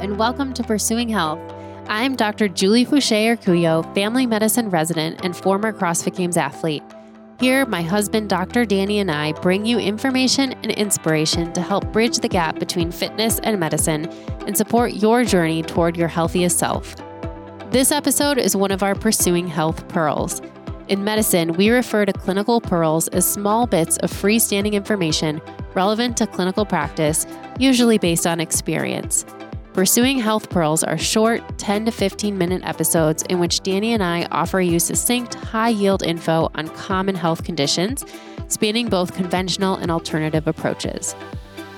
and welcome to Pursuing Health. I'm Dr. Julie Foucher Urcuyo, family medicine resident and former CrossFit Games athlete. Here, my husband, Dr. Danny, and I bring you information and inspiration to help bridge the gap between fitness and medicine and support your journey toward your healthiest self. This episode is one of our Pursuing Health Pearls. In medicine, we refer to clinical pearls as small bits of freestanding information relevant to clinical practice, usually based on experience. Pursuing Health Pearls are short, 10 to 15 minute episodes in which Danny and I offer you succinct, high yield info on common health conditions, spanning both conventional and alternative approaches.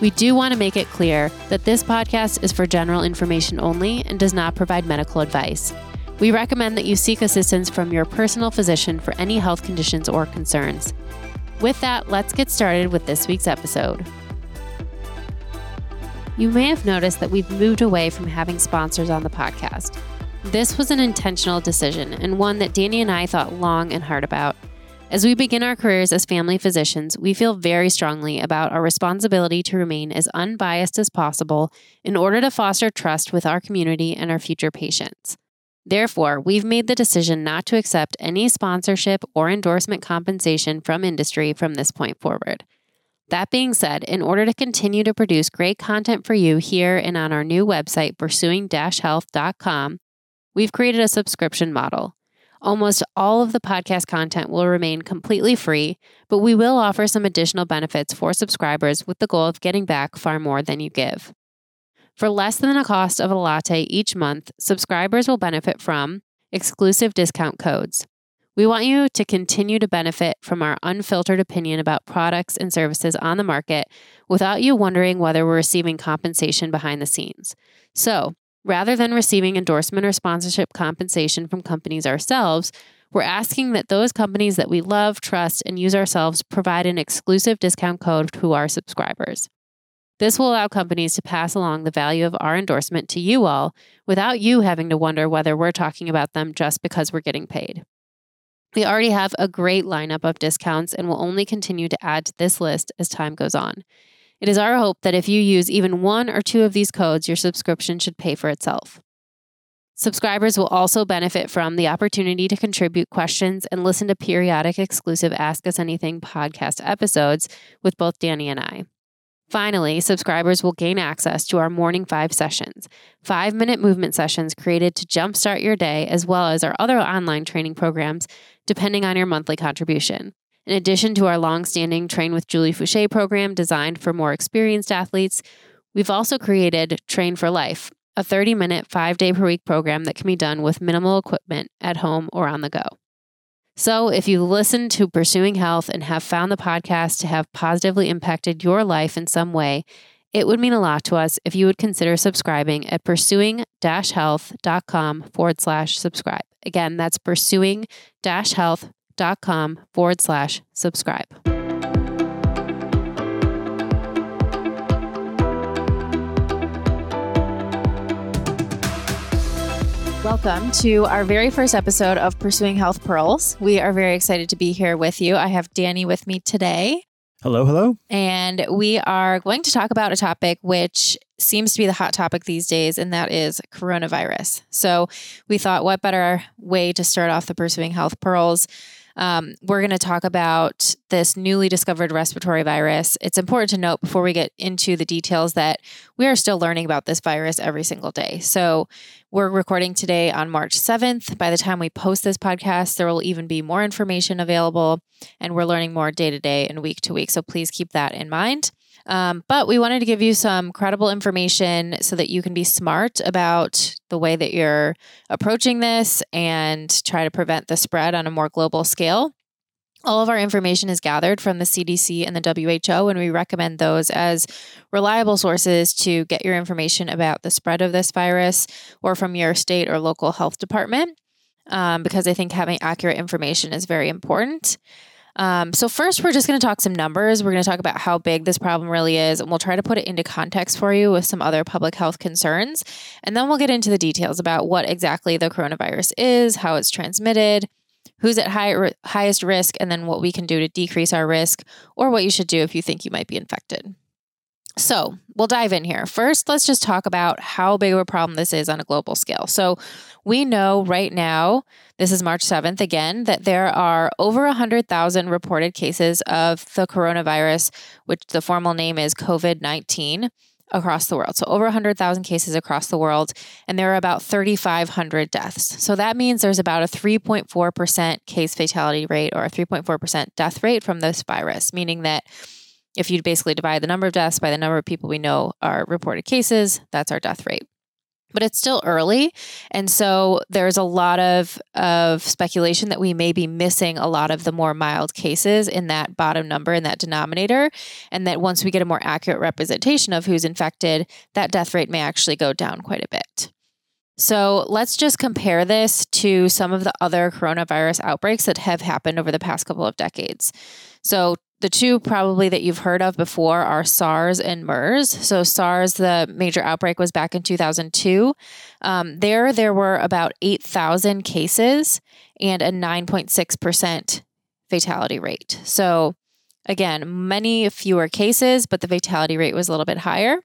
We do want to make it clear that this podcast is for general information only and does not provide medical advice. We recommend that you seek assistance from your personal physician for any health conditions or concerns. With that, let's get started with this week's episode. You may have noticed that we've moved away from having sponsors on the podcast. This was an intentional decision and one that Danny and I thought long and hard about. As we begin our careers as family physicians, we feel very strongly about our responsibility to remain as unbiased as possible in order to foster trust with our community and our future patients. Therefore, we've made the decision not to accept any sponsorship or endorsement compensation from industry from this point forward. That being said, in order to continue to produce great content for you here and on our new website, pursuing health.com, we've created a subscription model. Almost all of the podcast content will remain completely free, but we will offer some additional benefits for subscribers with the goal of getting back far more than you give. For less than the cost of a latte each month, subscribers will benefit from exclusive discount codes. We want you to continue to benefit from our unfiltered opinion about products and services on the market without you wondering whether we're receiving compensation behind the scenes. So, rather than receiving endorsement or sponsorship compensation from companies ourselves, we're asking that those companies that we love, trust, and use ourselves provide an exclusive discount code to our subscribers. This will allow companies to pass along the value of our endorsement to you all without you having to wonder whether we're talking about them just because we're getting paid. We already have a great lineup of discounts and will only continue to add to this list as time goes on. It is our hope that if you use even one or two of these codes, your subscription should pay for itself. Subscribers will also benefit from the opportunity to contribute questions and listen to periodic exclusive Ask Us Anything podcast episodes with both Danny and I. Finally, subscribers will gain access to our Morning Five sessions, five minute movement sessions created to jumpstart your day, as well as our other online training programs, depending on your monthly contribution. In addition to our long-standing Train with Julie Foucher program designed for more experienced athletes, we've also created Train for Life, a 30 minute, five day per week program that can be done with minimal equipment at home or on the go. So, if you listen to Pursuing Health and have found the podcast to have positively impacted your life in some way, it would mean a lot to us if you would consider subscribing at pursuing health.com forward slash subscribe. Again, that's pursuing health.com forward slash subscribe. Welcome to our very first episode of Pursuing Health Pearls. We are very excited to be here with you. I have Danny with me today. Hello, hello. And we are going to talk about a topic which seems to be the hot topic these days, and that is coronavirus. So we thought, what better way to start off the Pursuing Health Pearls um, we're going to talk about this newly discovered respiratory virus. It's important to note before we get into the details that we are still learning about this virus every single day. So, we're recording today on March 7th. By the time we post this podcast, there will even be more information available, and we're learning more day to day and week to week. So, please keep that in mind. Um, but we wanted to give you some credible information so that you can be smart about the way that you're approaching this and try to prevent the spread on a more global scale. All of our information is gathered from the CDC and the WHO, and we recommend those as reliable sources to get your information about the spread of this virus or from your state or local health department, um, because I think having accurate information is very important. Um, so, first, we're just going to talk some numbers. We're going to talk about how big this problem really is, and we'll try to put it into context for you with some other public health concerns. And then we'll get into the details about what exactly the coronavirus is, how it's transmitted, who's at high, highest risk, and then what we can do to decrease our risk, or what you should do if you think you might be infected. So we'll dive in here. First, let's just talk about how big of a problem this is on a global scale. So we know right now, this is March 7th again, that there are over 100,000 reported cases of the coronavirus, which the formal name is COVID 19 across the world. So over 100,000 cases across the world, and there are about 3,500 deaths. So that means there's about a 3.4% case fatality rate or a 3.4% death rate from this virus, meaning that if you basically divide the number of deaths by the number of people we know are reported cases, that's our death rate but it's still early. And so there's a lot of, of speculation that we may be missing a lot of the more mild cases in that bottom number, in that denominator. And that once we get a more accurate representation of who's infected, that death rate may actually go down quite a bit. So let's just compare this to some of the other coronavirus outbreaks that have happened over the past couple of decades. So the two probably that you've heard of before are SARS and MERS. So SARS, the major outbreak was back in 2002. Um, there, there were about 8,000 cases and a 9.6% fatality rate. So again, many fewer cases, but the fatality rate was a little bit higher.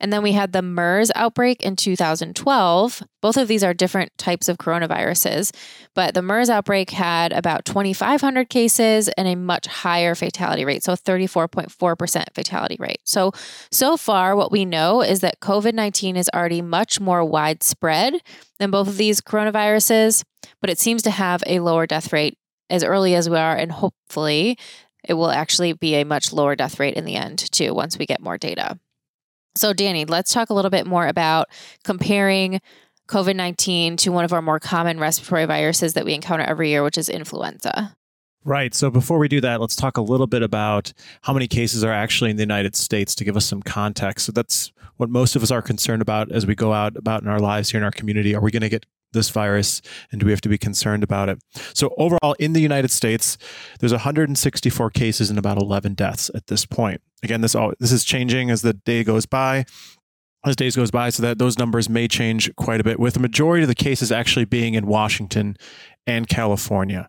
And then we had the MERS outbreak in 2012. Both of these are different types of coronaviruses, but the MERS outbreak had about 2,500 cases and a much higher fatality rate, so 34.4% fatality rate. So, so far, what we know is that COVID 19 is already much more widespread than both of these coronaviruses, but it seems to have a lower death rate as early as we are, and hopefully, it will actually be a much lower death rate in the end, too, once we get more data. So, Danny, let's talk a little bit more about comparing COVID 19 to one of our more common respiratory viruses that we encounter every year, which is influenza. Right. So before we do that, let's talk a little bit about how many cases are actually in the United States to give us some context. So that's what most of us are concerned about as we go out about in our lives here in our community. Are we going to get this virus and do we have to be concerned about it? So overall in the United States, there's 164 cases and about 11 deaths at this point. Again, this all this is changing as the day goes by as days goes by so that those numbers may change quite a bit with the majority of the cases actually being in Washington and California.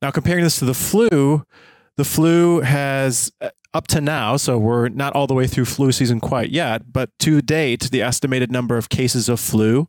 Now comparing this to the flu, the flu has up to now, so we're not all the way through flu season quite yet, but to date, the estimated number of cases of flu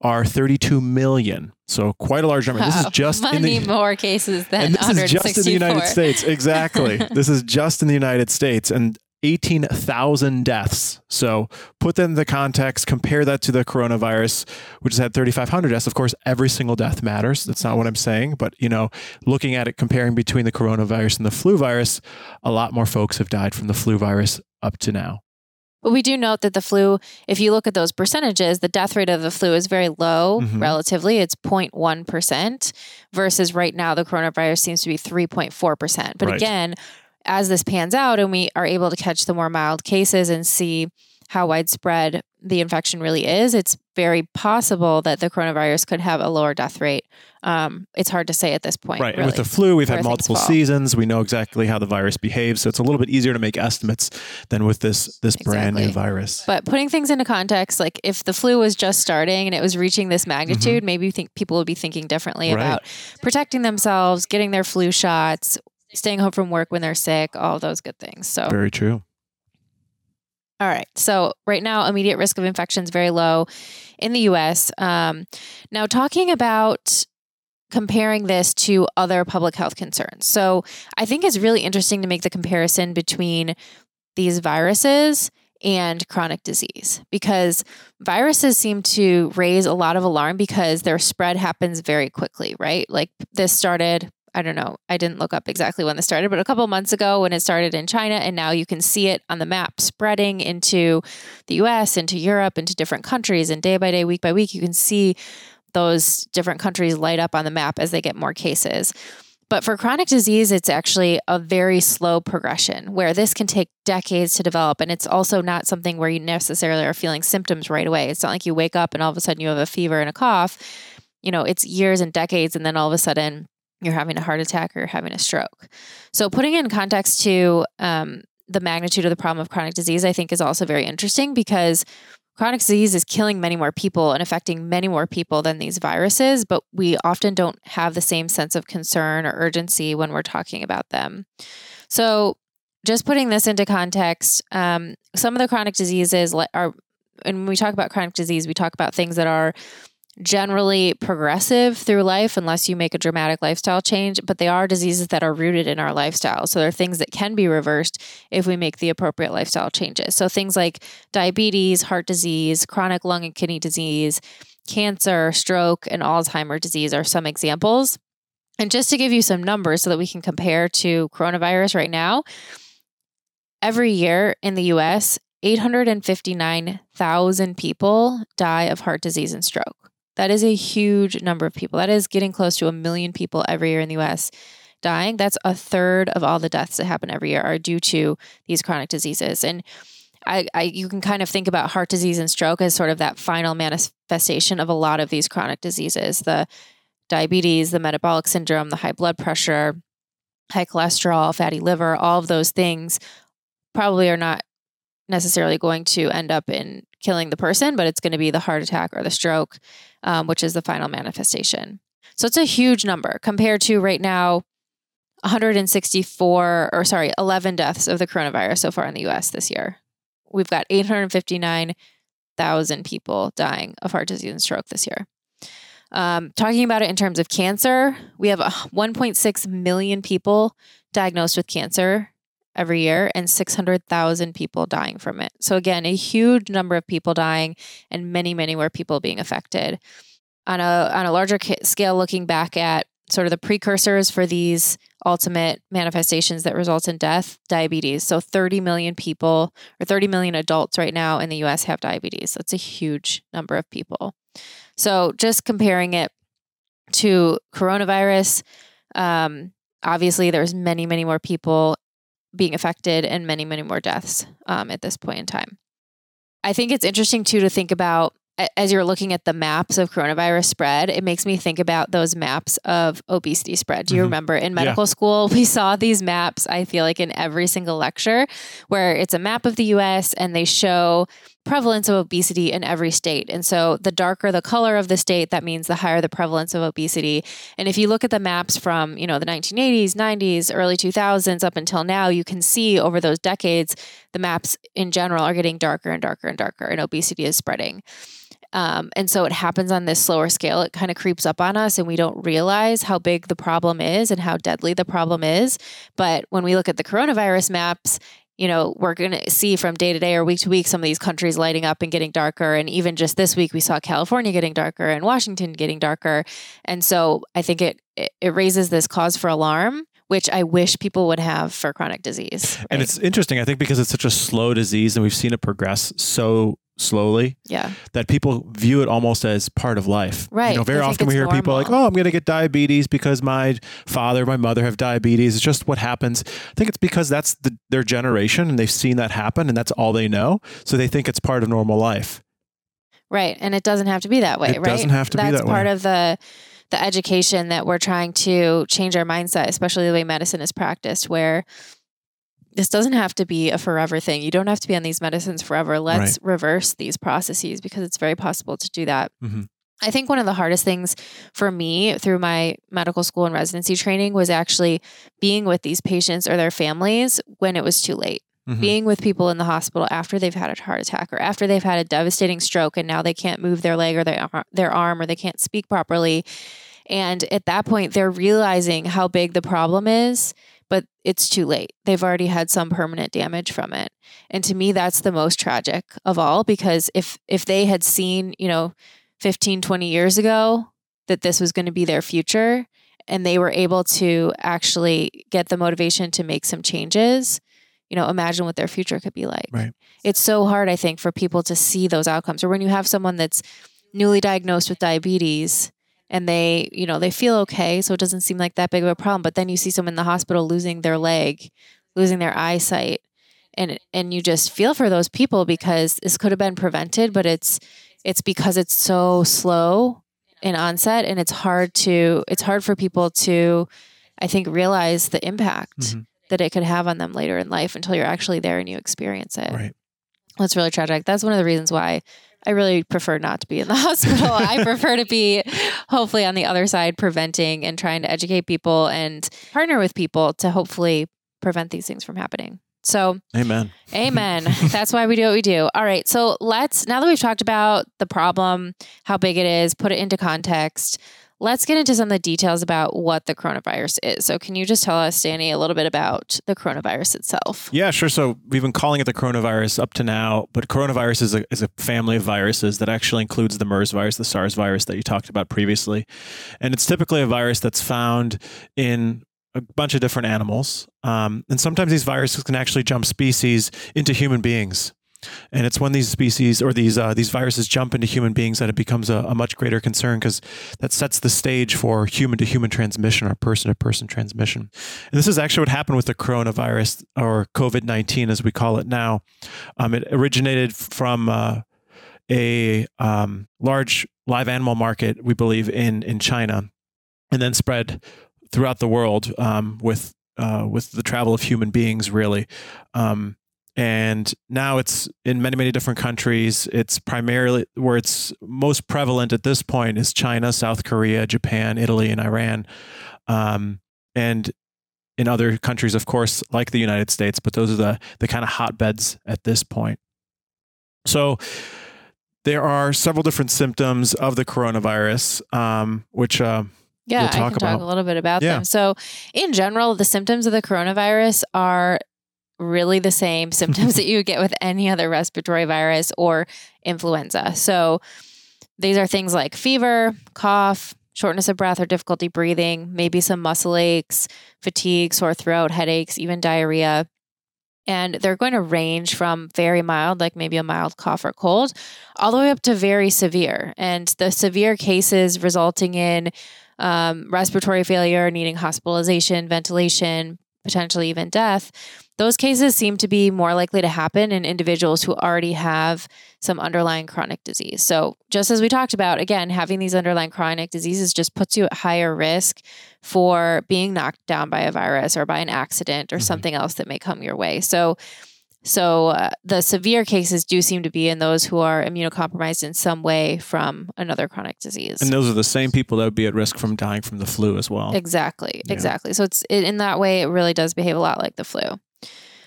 are 32 million. So quite a large number. This is just many in the, more cases than and this is just in the United States. Exactly. this is just in the United States, and 18,000 deaths. So put that in the context, compare that to the coronavirus, which has had 3,500 deaths. Of course, every single death matters. That's not what I'm saying. But, you know, looking at it, comparing between the coronavirus and the flu virus, a lot more folks have died from the flu virus up to now. But we do note that the flu, if you look at those percentages, the death rate of the flu is very low mm-hmm. relatively. It's 0.1% versus right now the coronavirus seems to be 3.4%. But right. again, as this pans out and we are able to catch the more mild cases and see how widespread the infection really is, it's very possible that the coronavirus could have a lower death rate. Um, it's hard to say at this point. Right. Really, and with the flu, we've had multiple seasons. We know exactly how the virus behaves. So it's a little bit easier to make estimates than with this this exactly. brand new virus. But putting things into context, like if the flu was just starting and it was reaching this magnitude, mm-hmm. maybe you think people would be thinking differently right. about protecting themselves, getting their flu shots, staying home from work when they're sick, all those good things. So very true. All right. So right now, immediate risk of infection is very low in the U.S. Um, now, talking about comparing this to other public health concerns. So I think it's really interesting to make the comparison between these viruses and chronic disease because viruses seem to raise a lot of alarm because their spread happens very quickly, right? Like this started I don't know. I didn't look up exactly when this started, but a couple months ago when it started in China, and now you can see it on the map spreading into the US, into Europe, into different countries. And day by day, week by week, you can see those different countries light up on the map as they get more cases. But for chronic disease, it's actually a very slow progression where this can take decades to develop. And it's also not something where you necessarily are feeling symptoms right away. It's not like you wake up and all of a sudden you have a fever and a cough. You know, it's years and decades. And then all of a sudden, you're having a heart attack or you're having a stroke. So, putting in context to um, the magnitude of the problem of chronic disease, I think is also very interesting because chronic disease is killing many more people and affecting many more people than these viruses, but we often don't have the same sense of concern or urgency when we're talking about them. So, just putting this into context, um, some of the chronic diseases are, and when we talk about chronic disease, we talk about things that are generally progressive through life unless you make a dramatic lifestyle change, but they are diseases that are rooted in our lifestyle. So they're things that can be reversed if we make the appropriate lifestyle changes. So things like diabetes, heart disease, chronic lung and kidney disease, cancer, stroke, and Alzheimer's disease are some examples. And just to give you some numbers so that we can compare to coronavirus right now, every year in the US, 859,000 people die of heart disease and stroke. That is a huge number of people. That is getting close to a million people every year in the US dying. That's a third of all the deaths that happen every year are due to these chronic diseases. And I, I, you can kind of think about heart disease and stroke as sort of that final manifestation of a lot of these chronic diseases the diabetes, the metabolic syndrome, the high blood pressure, high cholesterol, fatty liver, all of those things probably are not necessarily going to end up in killing the person, but it's going to be the heart attack or the stroke, um, which is the final manifestation. So it's a huge number compared to right now 164 or sorry, 11 deaths of the coronavirus so far in the US this year. We've got 859,000 people dying of heart disease and stroke this year. Um, talking about it in terms of cancer, we have 1.6 million people diagnosed with cancer every year and 600,000 people dying from it. So, again, a huge number of people dying and many, many more people being affected. On a, on a larger scale, looking back at sort of the precursors for these ultimate manifestations that result in death diabetes. So 30 million people or 30 million adults right now in the US have diabetes. That's a huge number of people. So just comparing it to coronavirus, um, obviously there's many, many more people being affected and many, many more deaths um, at this point in time. I think it's interesting too to think about as you're looking at the maps of coronavirus spread, it makes me think about those maps of obesity spread. Do you mm-hmm. remember in medical yeah. school, we saw these maps, I feel like in every single lecture, where it's a map of the US and they show prevalence of obesity in every state. And so the darker the color of the state, that means the higher the prevalence of obesity. And if you look at the maps from, you know, the 1980s, 90s, early 2000s up until now, you can see over those decades, the maps in general are getting darker and darker and darker, and obesity is spreading. Um, and so it happens on this slower scale. It kind of creeps up on us, and we don't realize how big the problem is and how deadly the problem is. But when we look at the coronavirus maps, you know, we're going to see from day to day or week to week some of these countries lighting up and getting darker. And even just this week, we saw California getting darker and Washington getting darker. And so I think it it raises this cause for alarm which I wish people would have for chronic disease. Right? And it's interesting, I think, because it's such a slow disease and we've seen it progress so slowly. Yeah. That people view it almost as part of life. Right. You know, very often we hear normal. people like, oh, I'm going to get diabetes because my father, my mother have diabetes. It's just what happens. I think it's because that's the, their generation and they've seen that happen and that's all they know. So they think it's part of normal life. Right. And it doesn't have to be that way, it right? doesn't have to that's be that way. That's part of the the education that we're trying to change our mindset, especially the way medicine is practiced, where this doesn't have to be a forever thing. You don't have to be on these medicines forever. Let's right. reverse these processes because it's very possible to do that. Mm-hmm. I think one of the hardest things for me through my medical school and residency training was actually being with these patients or their families when it was too late. Mm-hmm. Being with people in the hospital after they've had a heart attack or after they've had a devastating stroke and now they can't move their leg or their, their arm or they can't speak properly. And at that point, they're realizing how big the problem is but it's too late. They've already had some permanent damage from it. And to me that's the most tragic of all because if if they had seen, you know, 15 20 years ago that this was going to be their future and they were able to actually get the motivation to make some changes, you know, imagine what their future could be like. Right. It's so hard I think for people to see those outcomes or when you have someone that's newly diagnosed with diabetes and they, you know, they feel okay. So it doesn't seem like that big of a problem. But then you see someone in the hospital losing their leg, losing their eyesight. And, and you just feel for those people because this could have been prevented, but it's it's because it's so slow in onset and it's hard to it's hard for people to I think realize the impact mm-hmm. that it could have on them later in life until you're actually there and you experience it. Right. That's really tragic. That's one of the reasons why I really prefer not to be in the hospital. I prefer to be hopefully on the other side, preventing and trying to educate people and partner with people to hopefully prevent these things from happening. So, Amen. Amen. That's why we do what we do. All right. So let's, now that we've talked about the problem, how big it is, put it into context, let's get into some of the details about what the coronavirus is. So, can you just tell us, Danny, a little bit about the coronavirus itself? Yeah, sure. So, we've been calling it the coronavirus up to now, but coronavirus is a, is a family of viruses that actually includes the MERS virus, the SARS virus that you talked about previously. And it's typically a virus that's found in a bunch of different animals. Um, and sometimes these viruses can actually jump species into human beings. And it's when these species or these uh, these viruses jump into human beings that it becomes a, a much greater concern because that sets the stage for human to human transmission or person to person transmission. And this is actually what happened with the coronavirus or COVID nineteen as we call it now. Um, it originated from uh, a um, large live animal market, we believe, in in China, and then spread throughout the world um, with uh, with the travel of human beings, really. Um, and now it's in many many different countries. It's primarily where it's most prevalent at this point is China, South Korea, Japan, Italy, and Iran, um, and in other countries, of course, like the United States. But those are the the kind of hotbeds at this point. So there are several different symptoms of the coronavirus, um, which uh, yeah, we'll I can talk talk about. a little bit about Yeah. them. So, in general, the symptoms of the coronavirus are really the same symptoms that you would get with any other respiratory virus or influenza. So, these are things like fever, cough, shortness of breath or difficulty breathing, maybe some muscle aches, fatigue, sore throat, headaches, even diarrhea. And they're going to range from very mild, like maybe a mild cough or cold, all the way up to very severe. And the severe cases resulting in um, respiratory failure, needing hospitalization, ventilation, potentially even death, those cases seem to be more likely to happen in individuals who already have some underlying chronic disease. So, just as we talked about, again, having these underlying chronic diseases just puts you at higher risk for being knocked down by a virus or by an accident or Mhm. something else that may come your way. So, so uh, the severe cases do seem to be in those who are immunocompromised in some way from another chronic disease. and those are the same people that would be at risk from dying from the flu as well. Exactly. Yeah. Exactly. So it's it, in that way, it really does behave a lot like the flu.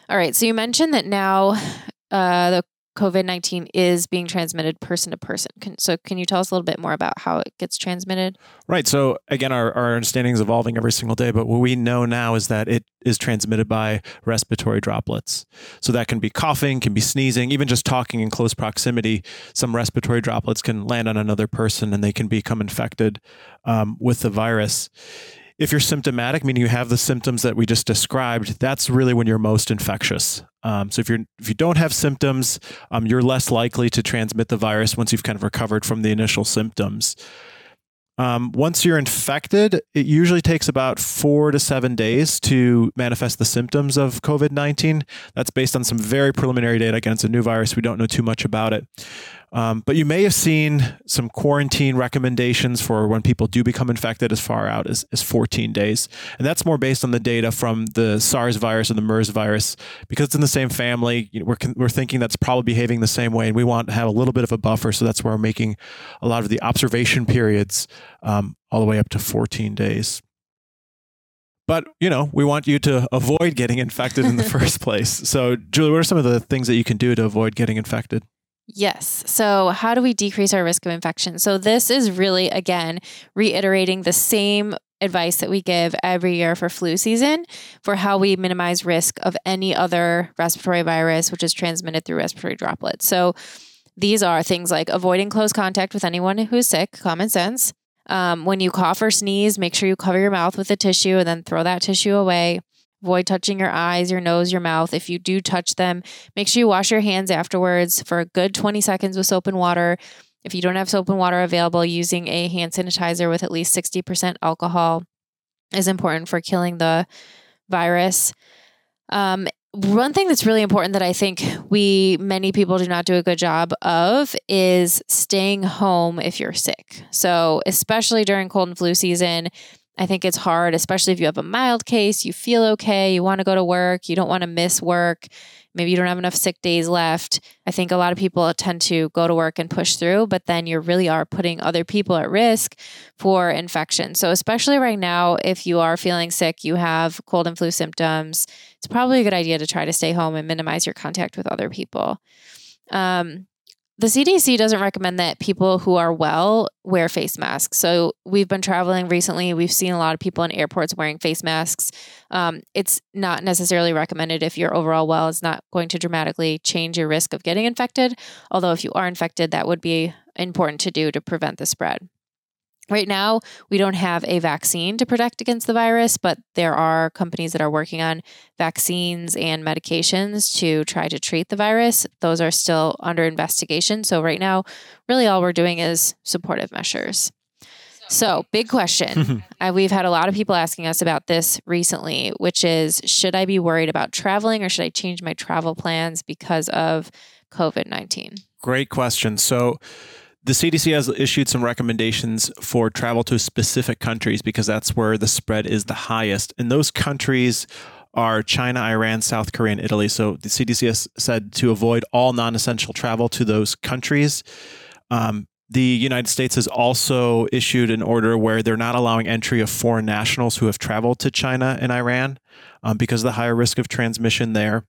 All right. So you mentioned that now uh, the COVID 19 is being transmitted person to person. Can, so can you tell us a little bit more about how it gets transmitted? Right. So again, our, our understanding is evolving every single day, but what we know now is that it is transmitted by respiratory droplets. So that can be coughing, can be sneezing, even just talking in close proximity. Some respiratory droplets can land on another person and they can become infected um, with the virus. If you're symptomatic, meaning you have the symptoms that we just described, that's really when you're most infectious. Um, so if you're if you don't have symptoms, um, you're less likely to transmit the virus once you've kind of recovered from the initial symptoms. Um, once you're infected, it usually takes about four to seven days to manifest the symptoms of COVID 19. That's based on some very preliminary data. Again, it's a new virus. We don't know too much about it. Um, but you may have seen some quarantine recommendations for when people do become infected as far out as, as 14 days. And that's more based on the data from the SARS virus and the MERS virus. Because it's in the same family, you know, we're, we're thinking that's probably behaving the same way. And we want to have a little bit of a buffer. So that's where we're making a lot of the observation periods um, all the way up to 14 days. But, you know, we want you to avoid getting infected in the first place. So, Julie, what are some of the things that you can do to avoid getting infected? Yes. So, how do we decrease our risk of infection? So, this is really, again, reiterating the same advice that we give every year for flu season for how we minimize risk of any other respiratory virus, which is transmitted through respiratory droplets. So, these are things like avoiding close contact with anyone who's sick, common sense. Um, when you cough or sneeze, make sure you cover your mouth with a tissue and then throw that tissue away. Avoid touching your eyes, your nose, your mouth. If you do touch them, make sure you wash your hands afterwards for a good 20 seconds with soap and water. If you don't have soap and water available, using a hand sanitizer with at least 60% alcohol is important for killing the virus. Um, one thing that's really important that I think we, many people, do not do a good job of is staying home if you're sick. So, especially during cold and flu season, I think it's hard, especially if you have a mild case, you feel okay, you want to go to work, you don't want to miss work, maybe you don't have enough sick days left. I think a lot of people tend to go to work and push through, but then you really are putting other people at risk for infection. So, especially right now, if you are feeling sick, you have cold and flu symptoms, it's probably a good idea to try to stay home and minimize your contact with other people. Um, the CDC doesn't recommend that people who are well wear face masks. So we've been traveling recently. We've seen a lot of people in airports wearing face masks. Um, it's not necessarily recommended if you're overall well. It's not going to dramatically change your risk of getting infected. Although if you are infected, that would be important to do to prevent the spread. Right now, we don't have a vaccine to protect against the virus, but there are companies that are working on vaccines and medications to try to treat the virus. Those are still under investigation. So, right now, really all we're doing is supportive measures. So, big question. uh, we've had a lot of people asking us about this recently, which is should I be worried about traveling or should I change my travel plans because of COVID 19? Great question. So, the CDC has issued some recommendations for travel to specific countries because that's where the spread is the highest. And those countries are China, Iran, South Korea, and Italy. So the CDC has said to avoid all non essential travel to those countries. Um, the United States has also issued an order where they're not allowing entry of foreign nationals who have traveled to China and Iran um, because of the higher risk of transmission there.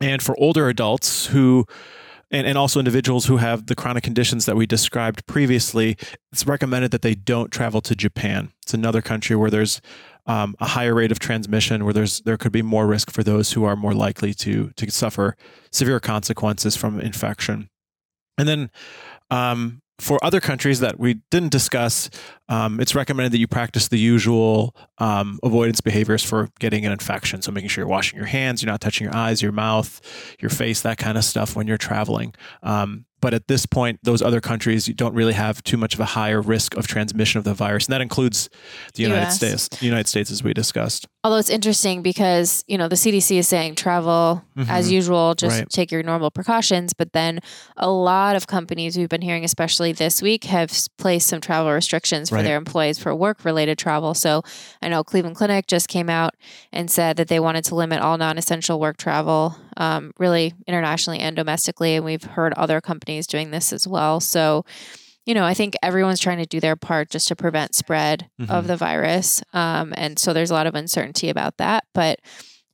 And for older adults who and, and also individuals who have the chronic conditions that we described previously, it's recommended that they don't travel to Japan. It's another country where there's um, a higher rate of transmission, where there's there could be more risk for those who are more likely to to suffer severe consequences from infection. And then um, for other countries that we didn't discuss, um, it's recommended that you practice the usual um, avoidance behaviors for getting an infection. So, making sure you're washing your hands, you're not touching your eyes, your mouth, your face, that kind of stuff when you're traveling. Um, but at this point, those other countries you don't really have too much of a higher risk of transmission of the virus, and that includes the United US. States. The United States, as we discussed. Although it's interesting because you know the CDC is saying travel mm-hmm. as usual, just right. take your normal precautions. But then a lot of companies we've been hearing, especially this week, have placed some travel restrictions for right. their employees for work-related travel. So I know Cleveland Clinic just came out and said that they wanted to limit all non-essential work travel, um, really internationally and domestically. And we've heard other companies doing this as well. So you know, I think everyone's trying to do their part just to prevent spread mm-hmm. of the virus. Um, and so there's a lot of uncertainty about that. But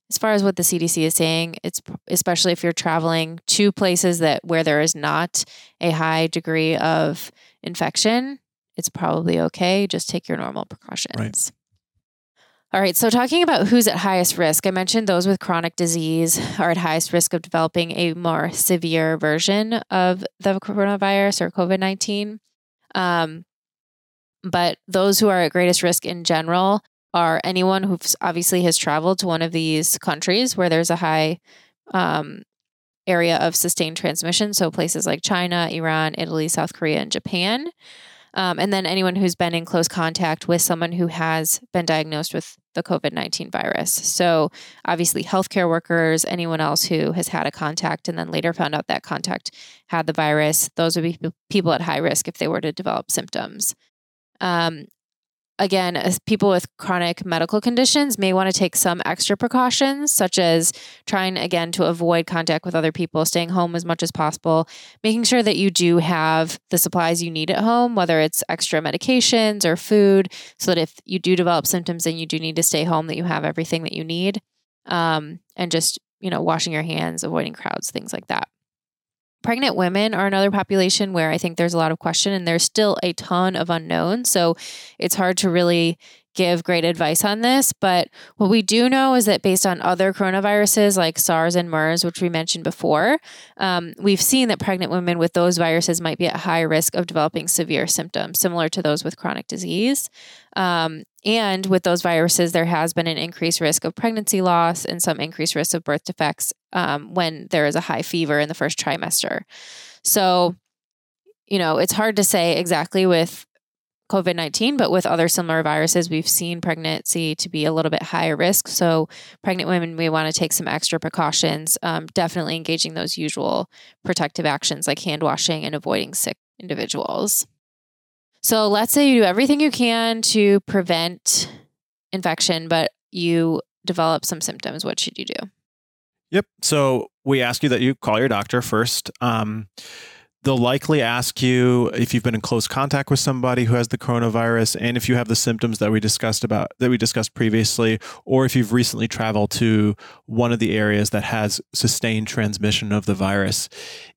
as far as what the CDC is saying, it's especially if you're traveling to places that where there is not a high degree of infection, it's probably okay. Just take your normal precautions. Right. All right, so talking about who's at highest risk, I mentioned those with chronic disease are at highest risk of developing a more severe version of the coronavirus or COVID 19. Um, but those who are at greatest risk in general are anyone who obviously has traveled to one of these countries where there's a high um, area of sustained transmission. So places like China, Iran, Italy, South Korea, and Japan. Um, and then anyone who's been in close contact with someone who has been diagnosed with the COVID 19 virus. So, obviously, healthcare workers, anyone else who has had a contact and then later found out that contact had the virus, those would be people at high risk if they were to develop symptoms. Um, again, people with chronic medical conditions may want to take some extra precautions, such as trying again to avoid contact with other people, staying home as much as possible, making sure that you do have the supplies you need at home, whether it's extra medications or food, so that if you do develop symptoms and you do need to stay home, that you have everything that you need. Um, and just, you know, washing your hands, avoiding crowds, things like that. Pregnant women are another population where I think there's a lot of question and there's still a ton of unknown. So it's hard to really give great advice on this. But what we do know is that based on other coronaviruses like SARS and MERS, which we mentioned before, um, we've seen that pregnant women with those viruses might be at high risk of developing severe symptoms, similar to those with chronic disease. Um, and with those viruses, there has been an increased risk of pregnancy loss and some increased risk of birth defects um, when there is a high fever in the first trimester. So, you know, it's hard to say exactly with COVID 19, but with other similar viruses, we've seen pregnancy to be a little bit higher risk. So, pregnant women, we want to take some extra precautions, um, definitely engaging those usual protective actions like hand washing and avoiding sick individuals. So let's say you do everything you can to prevent infection, but you develop some symptoms. What should you do? Yep. So we ask you that you call your doctor first. Um, they'll likely ask you if you've been in close contact with somebody who has the coronavirus and if you have the symptoms that we discussed about that we discussed previously or if you've recently traveled to one of the areas that has sustained transmission of the virus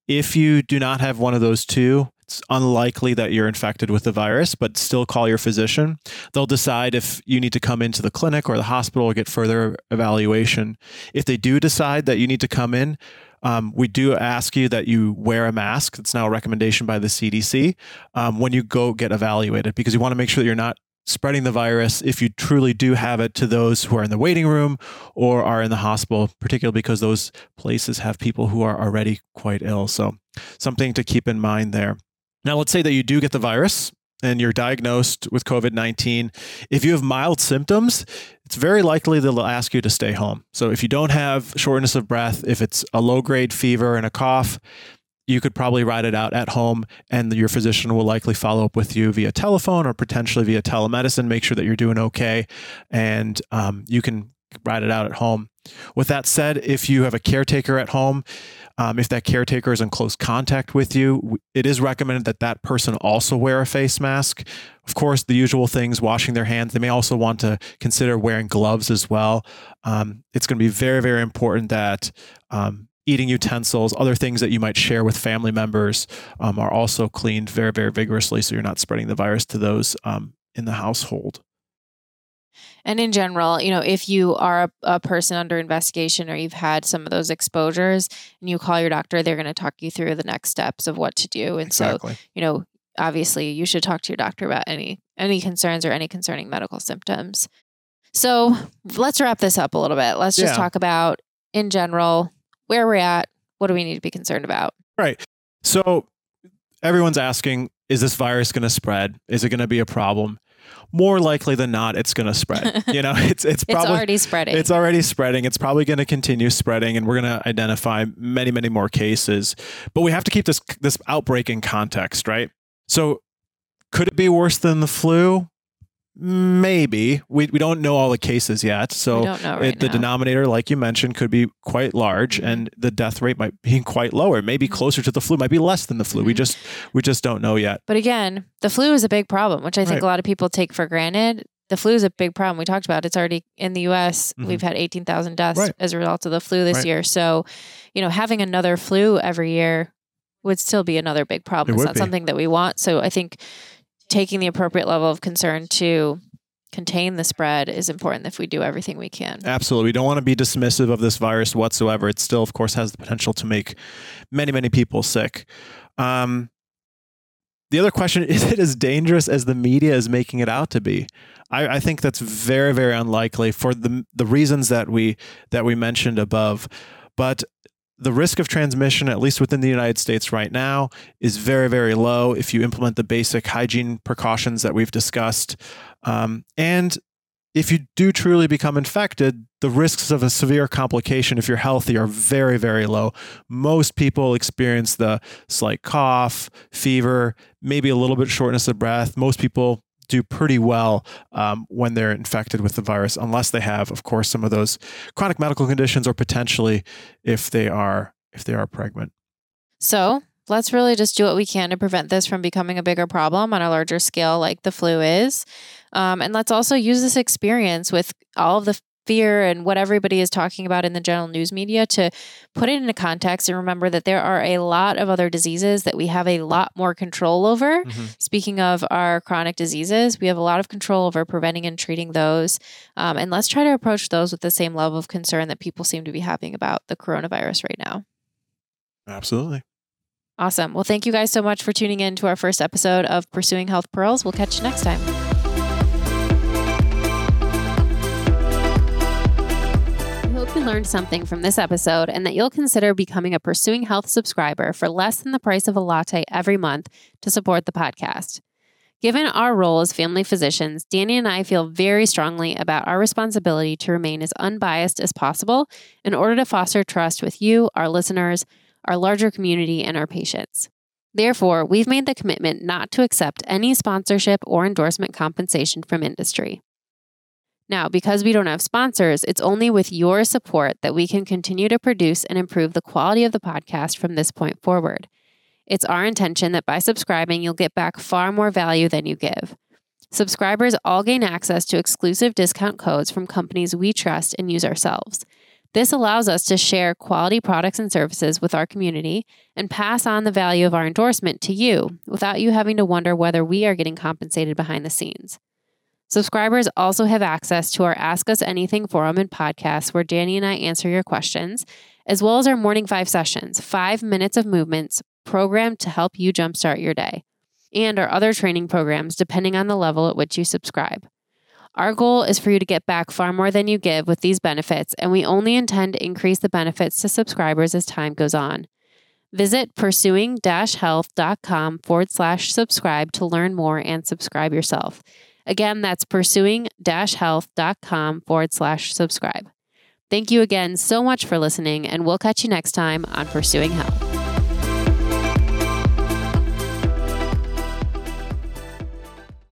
if you do not have one of those two it's unlikely that you're infected with the virus, but still call your physician. They'll decide if you need to come into the clinic or the hospital or get further evaluation. If they do decide that you need to come in, um, we do ask you that you wear a mask. It's now a recommendation by the CDC um, when you go get evaluated because you want to make sure that you're not spreading the virus if you truly do have it to those who are in the waiting room or are in the hospital, particularly because those places have people who are already quite ill. So, something to keep in mind there. Now, let's say that you do get the virus and you're diagnosed with COVID 19. If you have mild symptoms, it's very likely they'll ask you to stay home. So, if you don't have shortness of breath, if it's a low grade fever and a cough, you could probably ride it out at home, and your physician will likely follow up with you via telephone or potentially via telemedicine, make sure that you're doing okay, and um, you can ride it out at home. With that said, if you have a caretaker at home, um, if that caretaker is in close contact with you, it is recommended that that person also wear a face mask. Of course, the usual things, washing their hands. They may also want to consider wearing gloves as well. Um, it's going to be very, very important that um, eating utensils, other things that you might share with family members, um, are also cleaned very, very vigorously so you're not spreading the virus to those um, in the household. And in general, you know, if you are a, a, person under investigation or you've had some of those exposures and you call your doctor, they're going to talk you through the next steps of what to do. And exactly. so, you know, obviously you should talk to your doctor about any any concerns or any concerning medical symptoms. So, let's wrap this up a little bit. Let's just yeah. talk about in general where we're at, what do we need to be concerned about? Right. So, everyone's asking is this virus going to spread? Is it going to be a problem? More likely than not it's going to spread. You know it's it's probably it's already spreading. it's already spreading. It's probably going to continue spreading and we're going to identify many many more cases. But we have to keep this this outbreak in context right? So could it be worse than the flu Maybe we, we don't know all the cases yet, so right it, the denominator, like you mentioned, could be quite large, mm-hmm. and the death rate might be quite lower. Maybe mm-hmm. closer to the flu, might be less than the flu. Mm-hmm. We just we just don't know yet. But again, the flu is a big problem, which I think right. a lot of people take for granted. The flu is a big problem. We talked about it. it's already in the U.S. Mm-hmm. We've had eighteen thousand deaths right. as a result of the flu this right. year. So, you know, having another flu every year would still be another big problem. It it's not be. something that we want. So I think taking the appropriate level of concern to contain the spread is important if we do everything we can. Absolutely. We don't want to be dismissive of this virus whatsoever. It still, of course, has the potential to make many, many people sick. Um, the other question is it as dangerous as the media is making it out to be? I, I, think that's very, very unlikely for the the reasons that we that we mentioned above. But the risk of transmission, at least within the United States right now, is very, very low if you implement the basic hygiene precautions that we've discussed. Um, and if you do truly become infected, the risks of a severe complication, if you're healthy, are very, very low. Most people experience the slight cough, fever, maybe a little bit shortness of breath. Most people do pretty well um, when they're infected with the virus, unless they have, of course, some of those chronic medical conditions, or potentially if they are if they are pregnant. So let's really just do what we can to prevent this from becoming a bigger problem on a larger scale, like the flu is. Um, and let's also use this experience with all of the fear and what everybody is talking about in the general news media to put it into context and remember that there are a lot of other diseases that we have a lot more control over. Mm-hmm. Speaking of our chronic diseases, we have a lot of control over preventing and treating those. Um, and let's try to approach those with the same level of concern that people seem to be having about the coronavirus right now. Absolutely. Awesome. Well, thank you guys so much for tuning in to our first episode of Pursuing Health Pearls. We'll catch you next time. You learned something from this episode and that you'll consider becoming a Pursuing Health subscriber for less than the price of a latte every month to support the podcast. Given our role as family physicians, Danny and I feel very strongly about our responsibility to remain as unbiased as possible in order to foster trust with you, our listeners, our larger community, and our patients. Therefore, we've made the commitment not to accept any sponsorship or endorsement compensation from industry. Now, because we don't have sponsors, it's only with your support that we can continue to produce and improve the quality of the podcast from this point forward. It's our intention that by subscribing, you'll get back far more value than you give. Subscribers all gain access to exclusive discount codes from companies we trust and use ourselves. This allows us to share quality products and services with our community and pass on the value of our endorsement to you without you having to wonder whether we are getting compensated behind the scenes. Subscribers also have access to our Ask Us Anything forum and podcast where Danny and I answer your questions, as well as our Morning Five sessions, five minutes of movements programmed to help you jumpstart your day, and our other training programs depending on the level at which you subscribe. Our goal is for you to get back far more than you give with these benefits, and we only intend to increase the benefits to subscribers as time goes on. Visit pursuing health.com forward slash subscribe to learn more and subscribe yourself. Again, that's pursuing health.com forward slash subscribe. Thank you again so much for listening, and we'll catch you next time on Pursuing Health.